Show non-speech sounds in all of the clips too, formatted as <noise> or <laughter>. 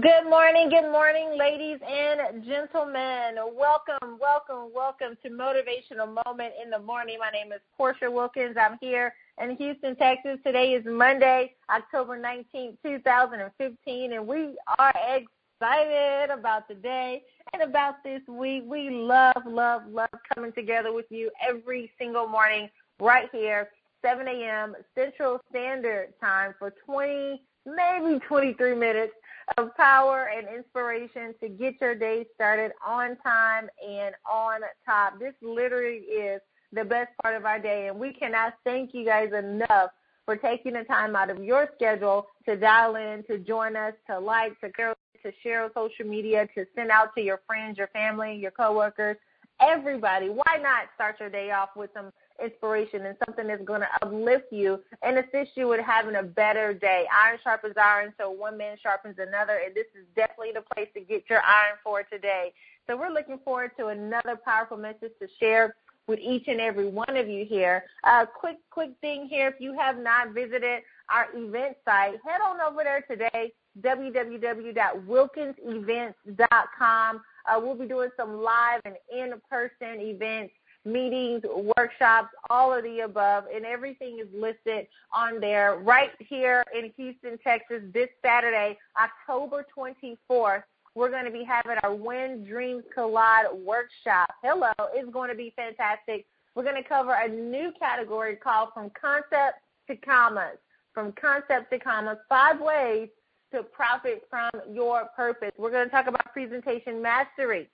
Good morning, good morning, ladies and gentlemen. Welcome, welcome, welcome to Motivational Moment in the Morning. My name is Portia Wilkins. I'm here in Houston, Texas. Today is Monday, October 19th, 2015, and we are excited about the day and about this week. We love, love, love coming together with you every single morning right here, 7 a.m. Central Standard Time for 20, maybe 23 minutes of power and inspiration to get your day started on time and on top. This literally is the best part of our day, and we cannot thank you guys enough for taking the time out of your schedule to dial in, to join us, to like, to share, to share on social media, to send out to your friends, your family, your coworkers, everybody. Why not start your day off with some inspiration and something that's going to uplift you and assist you with having a better day. Iron sharpens iron, so one man sharpens another, and this is definitely the place to get your iron for today. So we're looking forward to another powerful message to share with each and every one of you here. Uh, quick, quick thing here. If you have not visited our event site, head on over there today, www.wilkinsevents.com. Uh, we'll be doing some live and in-person events meetings, workshops, all of the above, and everything is listed on there right here in Houston, Texas this Saturday, October 24th. We're going to be having our When Dreams Collide workshop. Hello, it's going to be fantastic. We're going to cover a new category called From Concept to Commas. From Concept to Commas, five ways to profit from your purpose. We're going to talk about presentation mastery.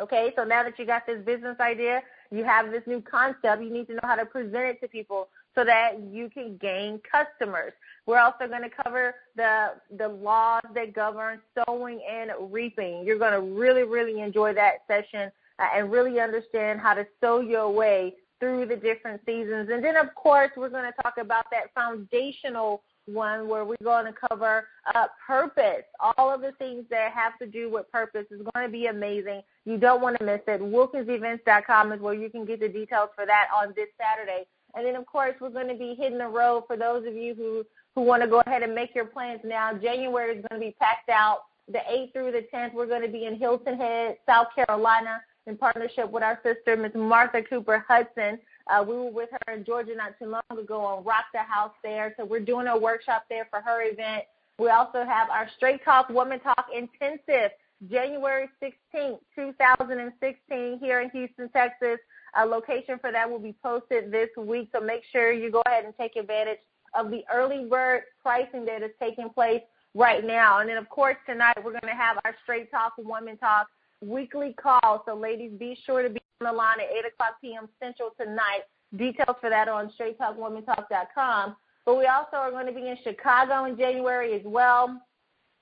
Okay, so now that you got this business idea, you have this new concept, you need to know how to present it to people so that you can gain customers. We're also going to cover the the laws that govern sowing and reaping. You're going to really, really enjoy that session uh, and really understand how to sow your way through the different seasons. And then, of course, we're going to talk about that foundational one where we're going to cover uh, purpose. All of the things that have to do with purpose is going to be amazing. You don't want to miss it. WilkinsEvents.com is where you can get the details for that on this Saturday. And then, of course, we're going to be hitting the road for those of you who, who want to go ahead and make your plans now. January is going to be packed out. The 8th through the 10th, we're going to be in Hilton Head, South Carolina, in partnership with our sister, Ms. Martha Cooper Hudson. Uh, we were with her in Georgia not too long ago on Rock the House there. So we're doing a workshop there for her event. We also have our Straight Talk Woman Talk Intensive January 16th, 2016 here in Houston, Texas. A location for that will be posted this week. So make sure you go ahead and take advantage of the early bird pricing that is taking place right now. And then, of course, tonight we're going to have our Straight Talk Woman Talk weekly call. So, ladies, be sure to be the line at 8 o'clock p.m. Central tonight. Details for that on straighttalkwomantalk.com. But we also are going to be in Chicago in January as well.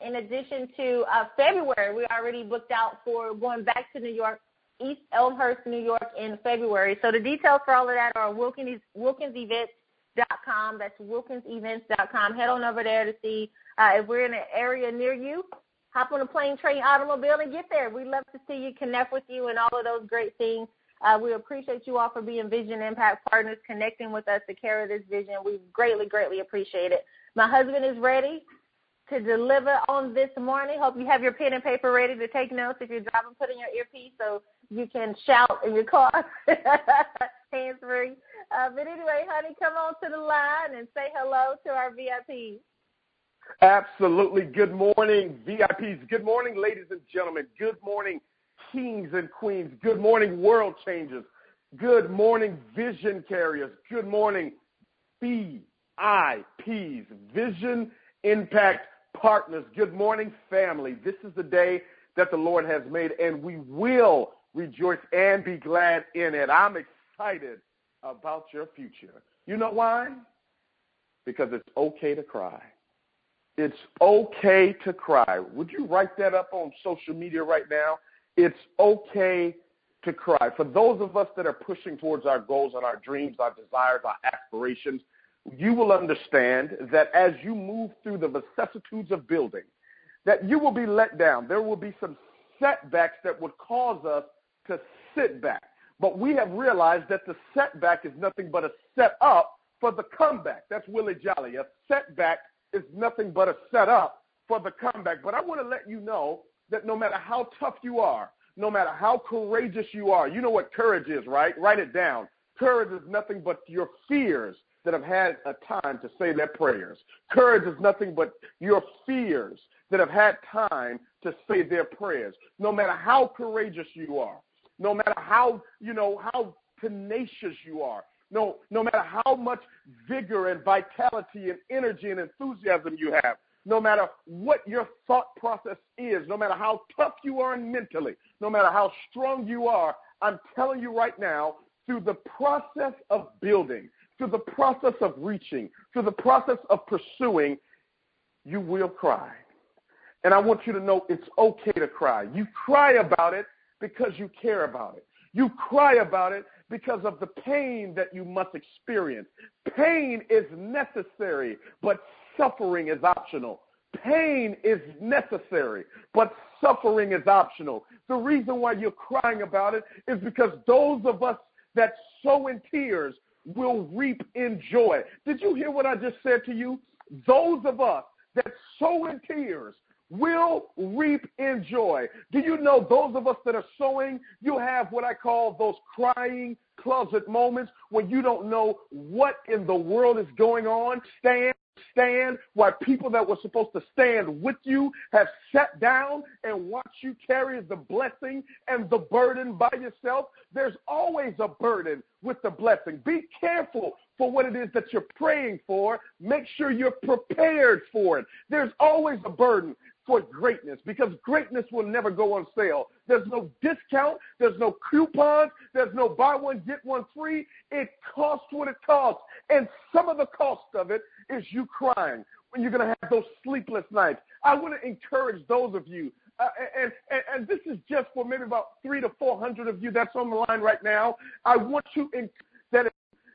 In addition to uh, February, we already booked out for going back to New York, East Elmhurst, New York in February. So the details for all of that are Wilkins, WilkinsEvents.com. That's WilkinsEvents.com. Head on over there to see uh, if we're in an area near you hop on a plane, train, automobile, and get there. We'd love to see you, connect with you, and all of those great things. Uh, we appreciate you all for being Vision Impact partners, connecting with us to carry this vision. We greatly, greatly appreciate it. My husband is ready to deliver on this morning. Hope you have your pen and paper ready to take notes. If you're driving, put in your earpiece so you can shout in your car, <laughs> hands free. Uh, but anyway, honey, come on to the line and say hello to our VIPs. Absolutely. Good morning, VIPs. Good morning, ladies and gentlemen. Good morning, kings and queens. Good morning, world changers. Good morning, vision carriers. Good morning, VIPs, Vision Impact Partners. Good morning, family. This is the day that the Lord has made, and we will rejoice and be glad in it. I'm excited about your future. You know why? Because it's okay to cry. It's okay to cry. Would you write that up on social media right now? It's okay to cry. For those of us that are pushing towards our goals and our dreams, our desires, our aspirations, you will understand that as you move through the vicissitudes of building, that you will be let down. There will be some setbacks that would cause us to sit back. But we have realized that the setback is nothing but a set up for the comeback. That's Willie Jolly. A setback is nothing but a setup for the comeback. But I want to let you know that no matter how tough you are, no matter how courageous you are, you know what courage is, right? Write it down. Courage is nothing but your fears that have had a time to say their prayers. Courage is nothing but your fears that have had time to say their prayers. No matter how courageous you are, no matter how, you know, how tenacious you are, no, no matter how much vigor and vitality and energy and enthusiasm you have, no matter what your thought process is, no matter how tough you are mentally, no matter how strong you are, I'm telling you right now, through the process of building, through the process of reaching, through the process of pursuing, you will cry. And I want you to know it's okay to cry. You cry about it because you care about it. You cry about it because of the pain that you must experience. Pain is necessary, but suffering is optional. Pain is necessary, but suffering is optional. The reason why you're crying about it is because those of us that sow in tears will reap in joy. Did you hear what I just said to you? Those of us that sow in tears will reap in joy. Do you know those of us that are sowing, you have what I call those crying closet moments when you don't know what in the world is going on. Stand stand why people that were supposed to stand with you have sat down and watched you carry the blessing and the burden by yourself. There's always a burden with the blessing. Be careful for what it is that you're praying for. Make sure you're prepared for it. There's always a burden for greatness because greatness will never go on sale. There's no discount. There's no coupons. There's no buy one, get one free. It costs what it costs. And some of the cost of it is you crying when you're going to have those sleepless nights. I want to encourage those of you. Uh, and, and, and this is just for maybe about three to four hundred of you that's on the line right now. I want you in, that it,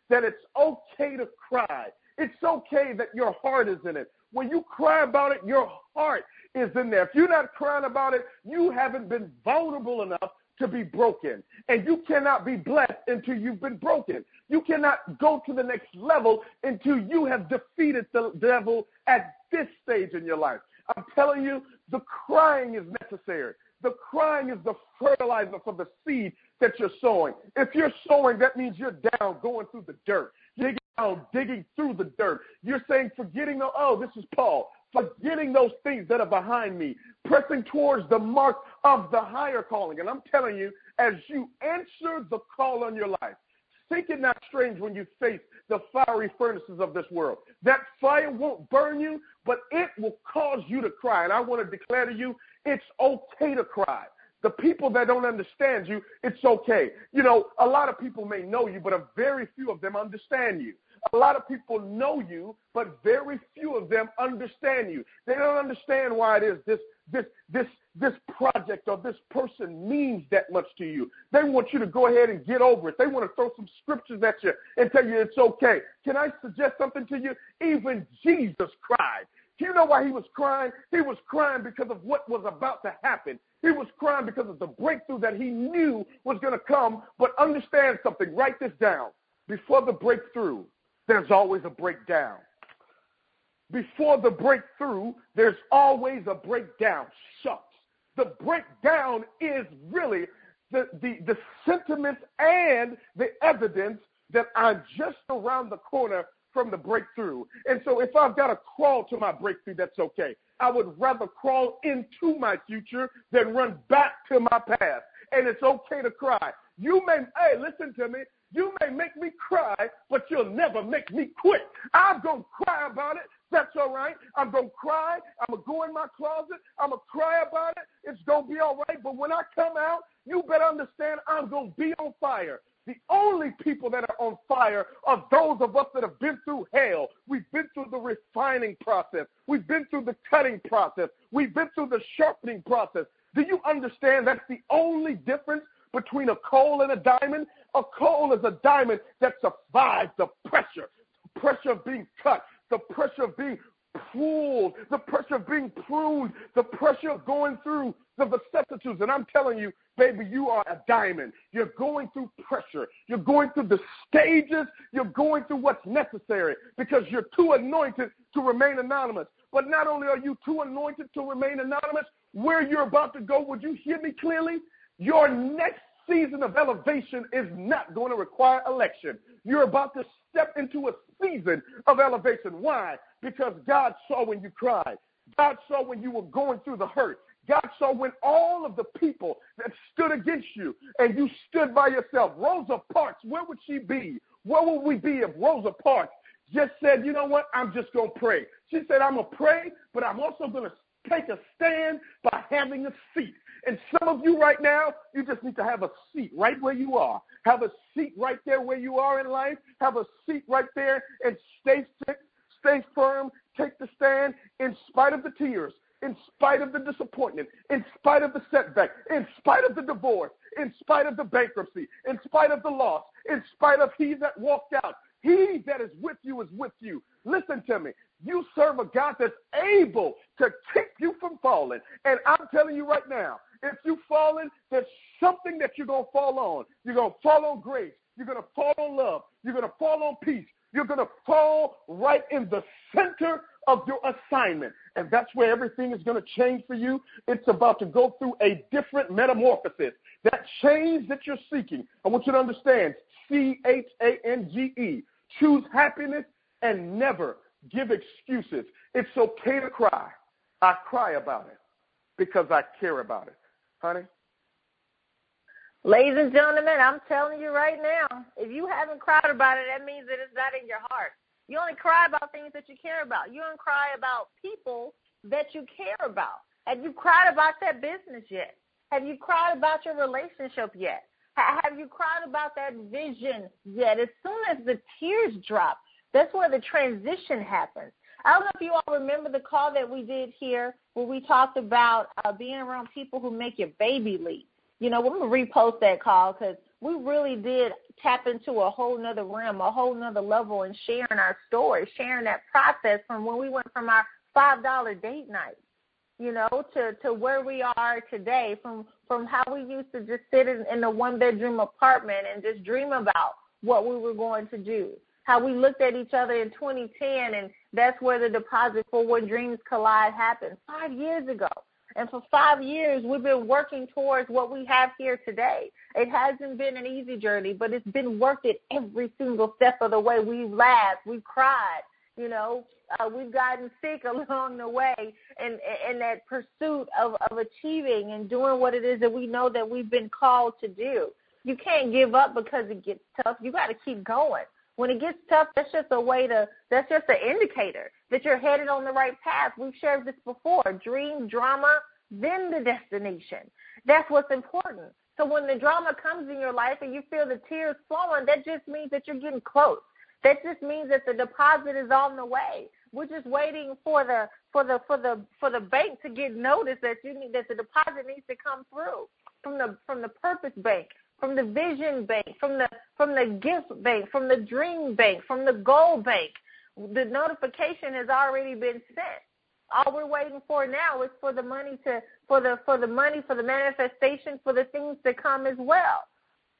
that it's okay to cry. It's okay that your heart is in it. When you cry about it, your heart is in there. If you're not crying about it, you haven't been vulnerable enough to be broken. And you cannot be blessed until you've been broken. You cannot go to the next level until you have defeated the devil at this stage in your life. I'm telling you, the crying is necessary. The crying is the fertilizer for the seed that you're sowing. If you're sowing, that means you're down going through the dirt. Down digging through the dirt. You're saying, forgetting, the, oh, this is Paul forgetting those things that are behind me, pressing towards the mark of the higher calling. And I'm telling you, as you answer the call on your life, think it not strange when you face the fiery furnaces of this world. That fire won't burn you, but it will cause you to cry. And I want to declare to you, it's okay to cry. The people that don't understand you, it's okay. You know, a lot of people may know you, but a very few of them understand you. A lot of people know you, but very few of them understand you. They don't understand why it is this this this this project or this person means that much to you. They want you to go ahead and get over it. They want to throw some scriptures at you and tell you it's okay. Can I suggest something to you? Even Jesus cried. You know why he was crying? He was crying because of what was about to happen. He was crying because of the breakthrough that he knew was going to come. But understand something. Write this down. Before the breakthrough, there's always a breakdown. Before the breakthrough, there's always a breakdown. Shucks. The breakdown is really the, the, the sentiments and the evidence that I'm just around the corner from the breakthrough. And so if I've got to crawl to my breakthrough, that's okay. I would rather crawl into my future than run back to my past. And it's okay to cry. You may, hey, listen to me. You may make me cry, but you'll never make me quit. I'm going to cry about it. That's all right. I'm going to cry. I'm going to go in my closet. I'm going to cry about it. It's going to be all right. But when I come out, you better understand I'm going to be on fire. The only people that are on fire are those of us that have been through hell. We've been through the refining process. We've been through the cutting process. We've been through the sharpening process. Do you understand that's the only difference between a coal and a diamond? A coal is a diamond that survives the pressure, the pressure of being cut, the pressure of being pulled, the pressure of being pruned, the pressure of going through the vicissitudes. And I'm telling you, baby, you are a diamond. You're going through pressure. You're going through the stages. You're going through what's necessary because you're too anointed to remain anonymous. But not only are you too anointed to remain anonymous, where you're about to go, would you hear me clearly? Your next season of elevation is not going to require election. You're about to step into a season of elevation. Why? Because God saw when you cried. God saw when you were going through the hurt. God saw when all of the people that stood against you and you stood by yourself. Rosa Parks, where would she be? Where would we be if Rosa Parks just said, you know what, I'm just going to pray? She said, I'm going to pray, but I'm also going to take a stand by having a seat. And some of you right now, you just need to have a seat right where you are. Have a seat right there where you are in life. Have a seat right there and stay stay firm. Take the stand in spite of the tears, in spite of the disappointment, in spite of the setback, in spite of the divorce, in spite of the bankruptcy, in spite of the loss, in spite of he that walked out. He that is with you is with you. Listen to me. You serve a God that's able to keep you from falling. And I'm telling you right now, if you've fallen, there's something that you're going to fall on. You're going to fall on grace. You're going to fall on love. You're going to fall on peace. You're going to fall right in the center of your assignment. And that's where everything is going to change for you. It's about to go through a different metamorphosis. That change that you're seeking, I want you to understand C H A N G E. Choose happiness and never give excuses. It's okay to cry. I cry about it because I care about it. Honey? Ladies and gentlemen, I'm telling you right now, if you haven't cried about it, that means that it's not in your heart. You only cry about things that you care about. You don't cry about people that you care about. Have you cried about that business yet? Have you cried about your relationship yet? Have you cried about that vision yet? As soon as the tears drop, that's where the transition happens. I don't know if you all remember the call that we did here where we talked about uh, being around people who make your baby leap. You know, we're going to repost that call because we really did tap into a whole nother realm, a whole nother level in sharing our story, sharing that process from when we went from our $5 date night you know, to to where we are today, from from how we used to just sit in, in a one bedroom apartment and just dream about what we were going to do. How we looked at each other in 2010, and that's where the deposit for When Dreams Collide happened five years ago. And for five years, we've been working towards what we have here today. It hasn't been an easy journey, but it's been worth it every single step of the way. We've laughed, we've cried, you know, uh, we've gotten sick <laughs> along the way in, in that pursuit of, of achieving and doing what it is that we know that we've been called to do. You can't give up because it gets tough. You got to keep going. When it gets tough, that's just a way to, that's just an indicator that you're headed on the right path. We've shared this before. Dream, drama, then the destination. That's what's important. So when the drama comes in your life and you feel the tears flowing, that just means that you're getting close. That just means that the deposit is on the way. We're just waiting for the for the for the for the bank to get notice that you need that the deposit needs to come through from the from the purpose bank, from the vision bank, from the from the gift bank, from the dream bank, from the goal bank. The notification has already been sent. All we're waiting for now is for the money to for the for the money for the manifestation for the things to come as well.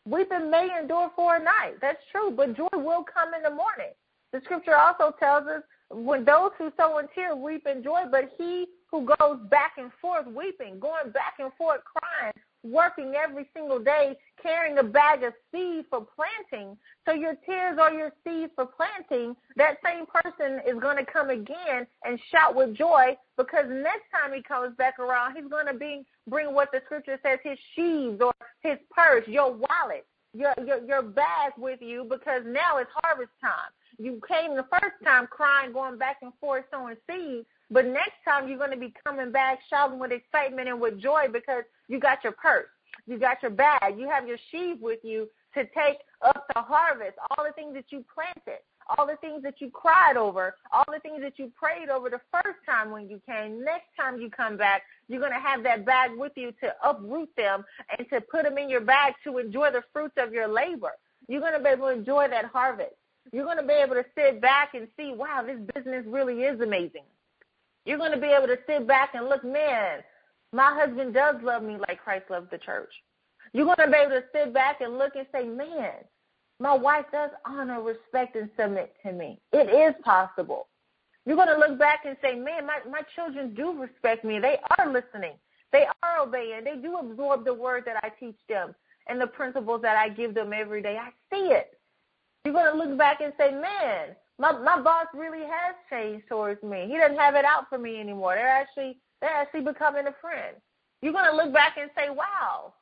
We've Weeping may endure for a night. That's true, but joy will come in the morning. The scripture also tells us when those who sow in tears weep in joy, but he who goes back and forth weeping, going back and forth crying, working every single day, carrying a bag of seed for planting. So your tears are your seed for planting. That same person is going to come again and shout with joy because next time he comes back around, he's going to be, bring what the scripture says, his sheaves or his purse, your wallet, your, your, your bag with you because now it's harvest time. You came the first time crying, going back and forth, sowing seeds. But next time you're going to be coming back shouting with excitement and with joy because you got your purse, you got your bag, you have your sheaf with you to take up the harvest, all the things that you planted, all the things that you cried over, all the things that you prayed over the first time when you came. Next time you come back, you're going to have that bag with you to uproot them and to put them in your bag to enjoy the fruits of your labor. You're going to be able to enjoy that harvest. You're going to be able to sit back and see, wow, this business really is amazing. You're going to be able to sit back and look, man, my husband does love me like Christ loved the church. You're going to be able to sit back and look and say, man, my wife does honor, respect, and submit to me. It is possible. You're going to look back and say, man, my, my children do respect me. They are listening. They are obeying. They do absorb the word that I teach them and the principles that I give them every day. I see it. You're going to look back and say, man, my, my boss really has changed towards me. He doesn't have it out for me anymore. They're actually, they're actually becoming a friend. You're to look back and say, wow,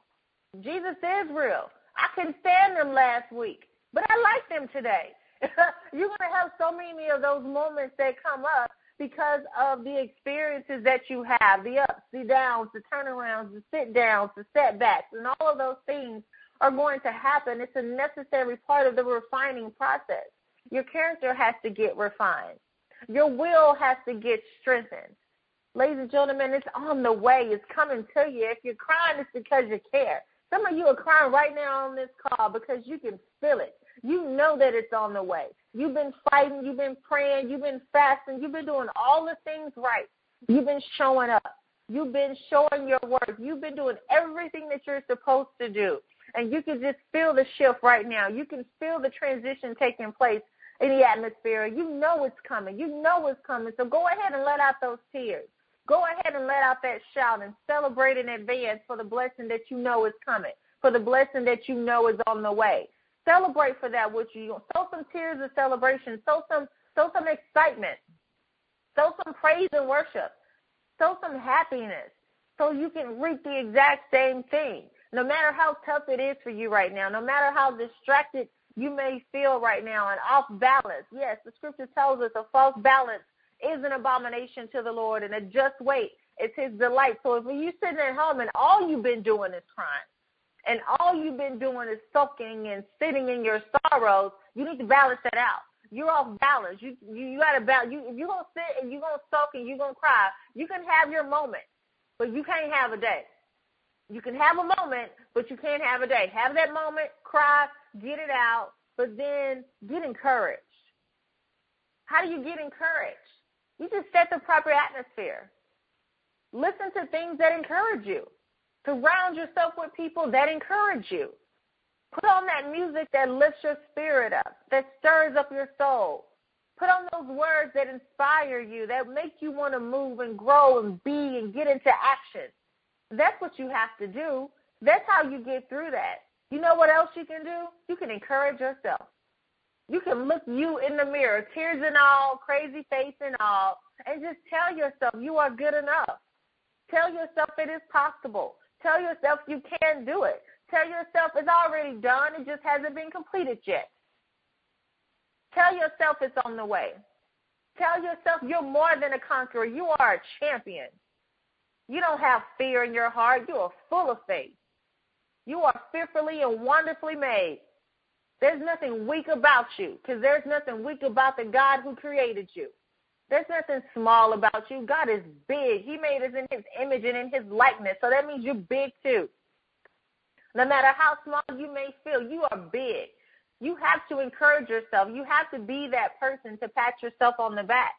Jesus is real. I couldn't stand them last week, but I like them today. <laughs> You're to have so many of those moments that come up because of the experiences that you have the ups, the downs, the turnarounds, the sit downs, the setbacks, and all of those things are going to happen. It's a necessary part of the refining process. Your character has to get refined, your will has to get strengthened. Ladies and gentlemen, it's on the way. It's coming to you. If you're crying, it's because you care. Some of you are crying right now on this call because you can feel it. You know that it's on the way. You've been fighting, you've been praying, you've been fasting, you've been doing all the things right. You've been showing up. You've been showing your work. You've been doing everything that you're supposed to do. And you can just feel the shift right now. You can feel the transition taking place in the atmosphere. You know it's coming. You know it's coming. So go ahead and let out those tears. Go ahead and let out that shout and celebrate in advance for the blessing that you know is coming, for the blessing that you know is on the way. Celebrate for that which you sow some tears of celebration, sow some sow some excitement, sow some praise and worship, sow some happiness, so you can reap the exact same thing. No matter how tough it is for you right now, no matter how distracted you may feel right now and off balance. Yes, the scripture tells us a false balance is an abomination to the Lord, and a just weight is his delight. So if you're sitting at home and all you've been doing is crying, and all you've been doing is soaking and sitting in your sorrows, you need to balance that out. You're off balance. You you, you got to balance. You you're gonna sit and you're gonna soak and you're gonna cry, you can have your moment, but you can't have a day. You can have a moment, but you can't have a day. Have that moment, cry, get it out, but then get encouraged. How do you get encouraged? You just set the proper atmosphere. Listen to things that encourage you. Surround yourself with people that encourage you. Put on that music that lifts your spirit up, that stirs up your soul. Put on those words that inspire you, that make you want to move and grow and be and get into action. That's what you have to do. That's how you get through that. You know what else you can do? You can encourage yourself. You can look you in the mirror, tears and all, crazy face and all, and just tell yourself you are good enough. Tell yourself it is possible. Tell yourself you can do it. Tell yourself it's already done, it just hasn't been completed yet. Tell yourself it's on the way. Tell yourself you're more than a conqueror. You are a champion. You don't have fear in your heart. You are full of faith. You are fearfully and wonderfully made. There's nothing weak about you because there's nothing weak about the God who created you. There's nothing small about you. God is big. He made us in his image and in his likeness. So that means you're big too. No matter how small you may feel, you are big. You have to encourage yourself. You have to be that person to pat yourself on the back.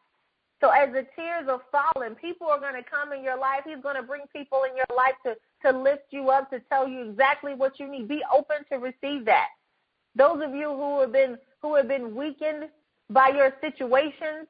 So as the tears are falling, people are going to come in your life. He's going to bring people in your life to, to lift you up, to tell you exactly what you need. Be open to receive that. Those of you who have been who have been weakened by your situations,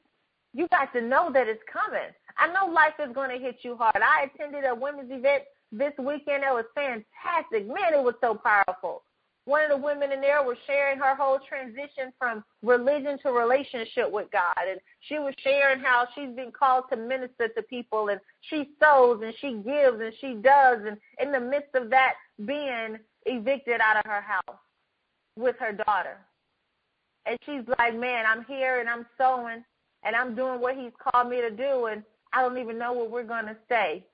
you got to know that it's coming. I know life is going to hit you hard. I attended a women's event this weekend. It was fantastic. Man, it was so powerful. One of the women in there was sharing her whole transition from religion to relationship with God. And she was sharing how she's been called to minister to people and she sows and she gives and she does. And in the midst of that, being evicted out of her house with her daughter. And she's like, man, I'm here and I'm sowing and I'm doing what he's called me to do, and I don't even know what we're going to say.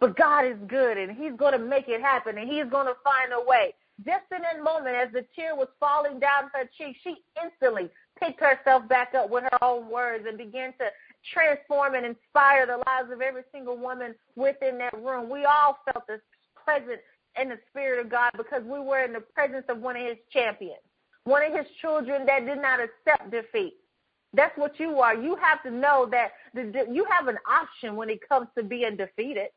But God is good, and he's going to make it happen, and he's going to find a way. Just in that moment, as the tear was falling down her cheek, she instantly picked herself back up with her own words and began to transform and inspire the lives of every single woman within that room. We all felt the presence in the Spirit of God because we were in the presence of one of His champions, one of His children that did not accept defeat. That's what you are. You have to know that the, you have an option when it comes to being defeated.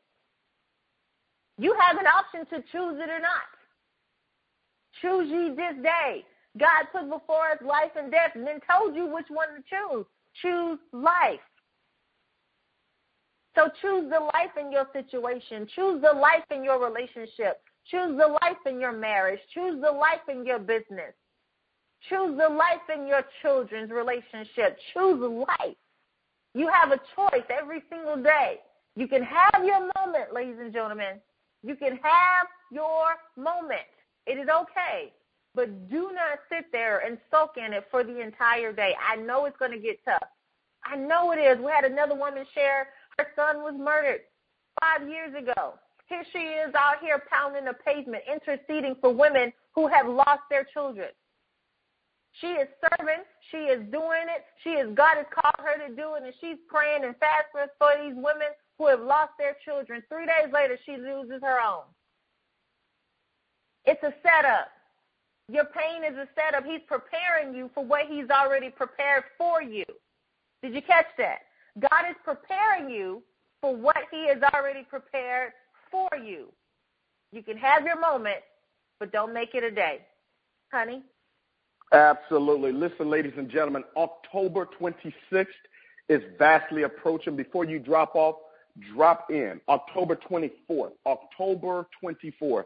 You have an option to choose it or not. Choose ye this day. God put before us life and death and then told you which one to choose. Choose life. So choose the life in your situation. Choose the life in your relationship. Choose the life in your marriage. Choose the life in your business. Choose the life in your children's relationship. Choose life. You have a choice every single day. You can have your moment, ladies and gentlemen. You can have your moment. It is okay. But do not sit there and soak in it for the entire day. I know it's going to get tough. I know it is. We had another woman share her son was murdered five years ago. Here she is out here pounding the pavement, interceding for women who have lost their children. She is serving. She is doing it. She is God has called her to do it, and she's praying and fasting for these women who have lost their children. Three days later, she loses her own. It's a setup. Your pain is a setup. He's preparing you for what he's already prepared for you. Did you catch that? God is preparing you for what he has already prepared for you. You can have your moment, but don't make it a day. Honey? Absolutely. Listen, ladies and gentlemen, October 26th is vastly approaching. Before you drop off, drop in. October 24th. October 24th.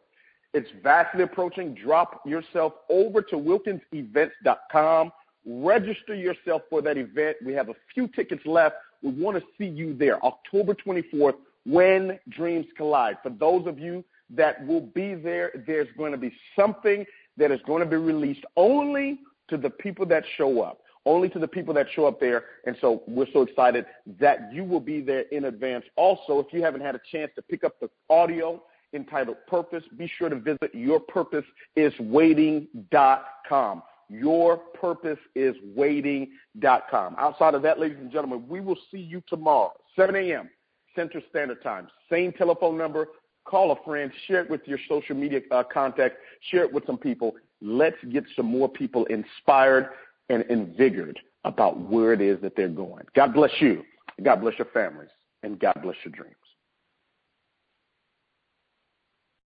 It's vastly approaching. Drop yourself over to wilkinsevents.com. Register yourself for that event. We have a few tickets left. We want to see you there. October 24th, when dreams collide. For those of you that will be there, there's going to be something that is going to be released only to the people that show up, only to the people that show up there. And so we're so excited that you will be there in advance. Also, if you haven't had a chance to pick up the audio entitled Purpose, be sure to visit yourpurposeiswaiting.com. Yourpurposeiswaiting.com. Outside of that, ladies and gentlemen, we will see you tomorrow, 7 a.m. Central Standard Time. Same telephone number. Call a friend. Share it with your social media uh, contact. Share it with some people. Let's get some more people inspired and invigorated about where it is that they're going. God bless you. God bless your families. And God bless your dreams.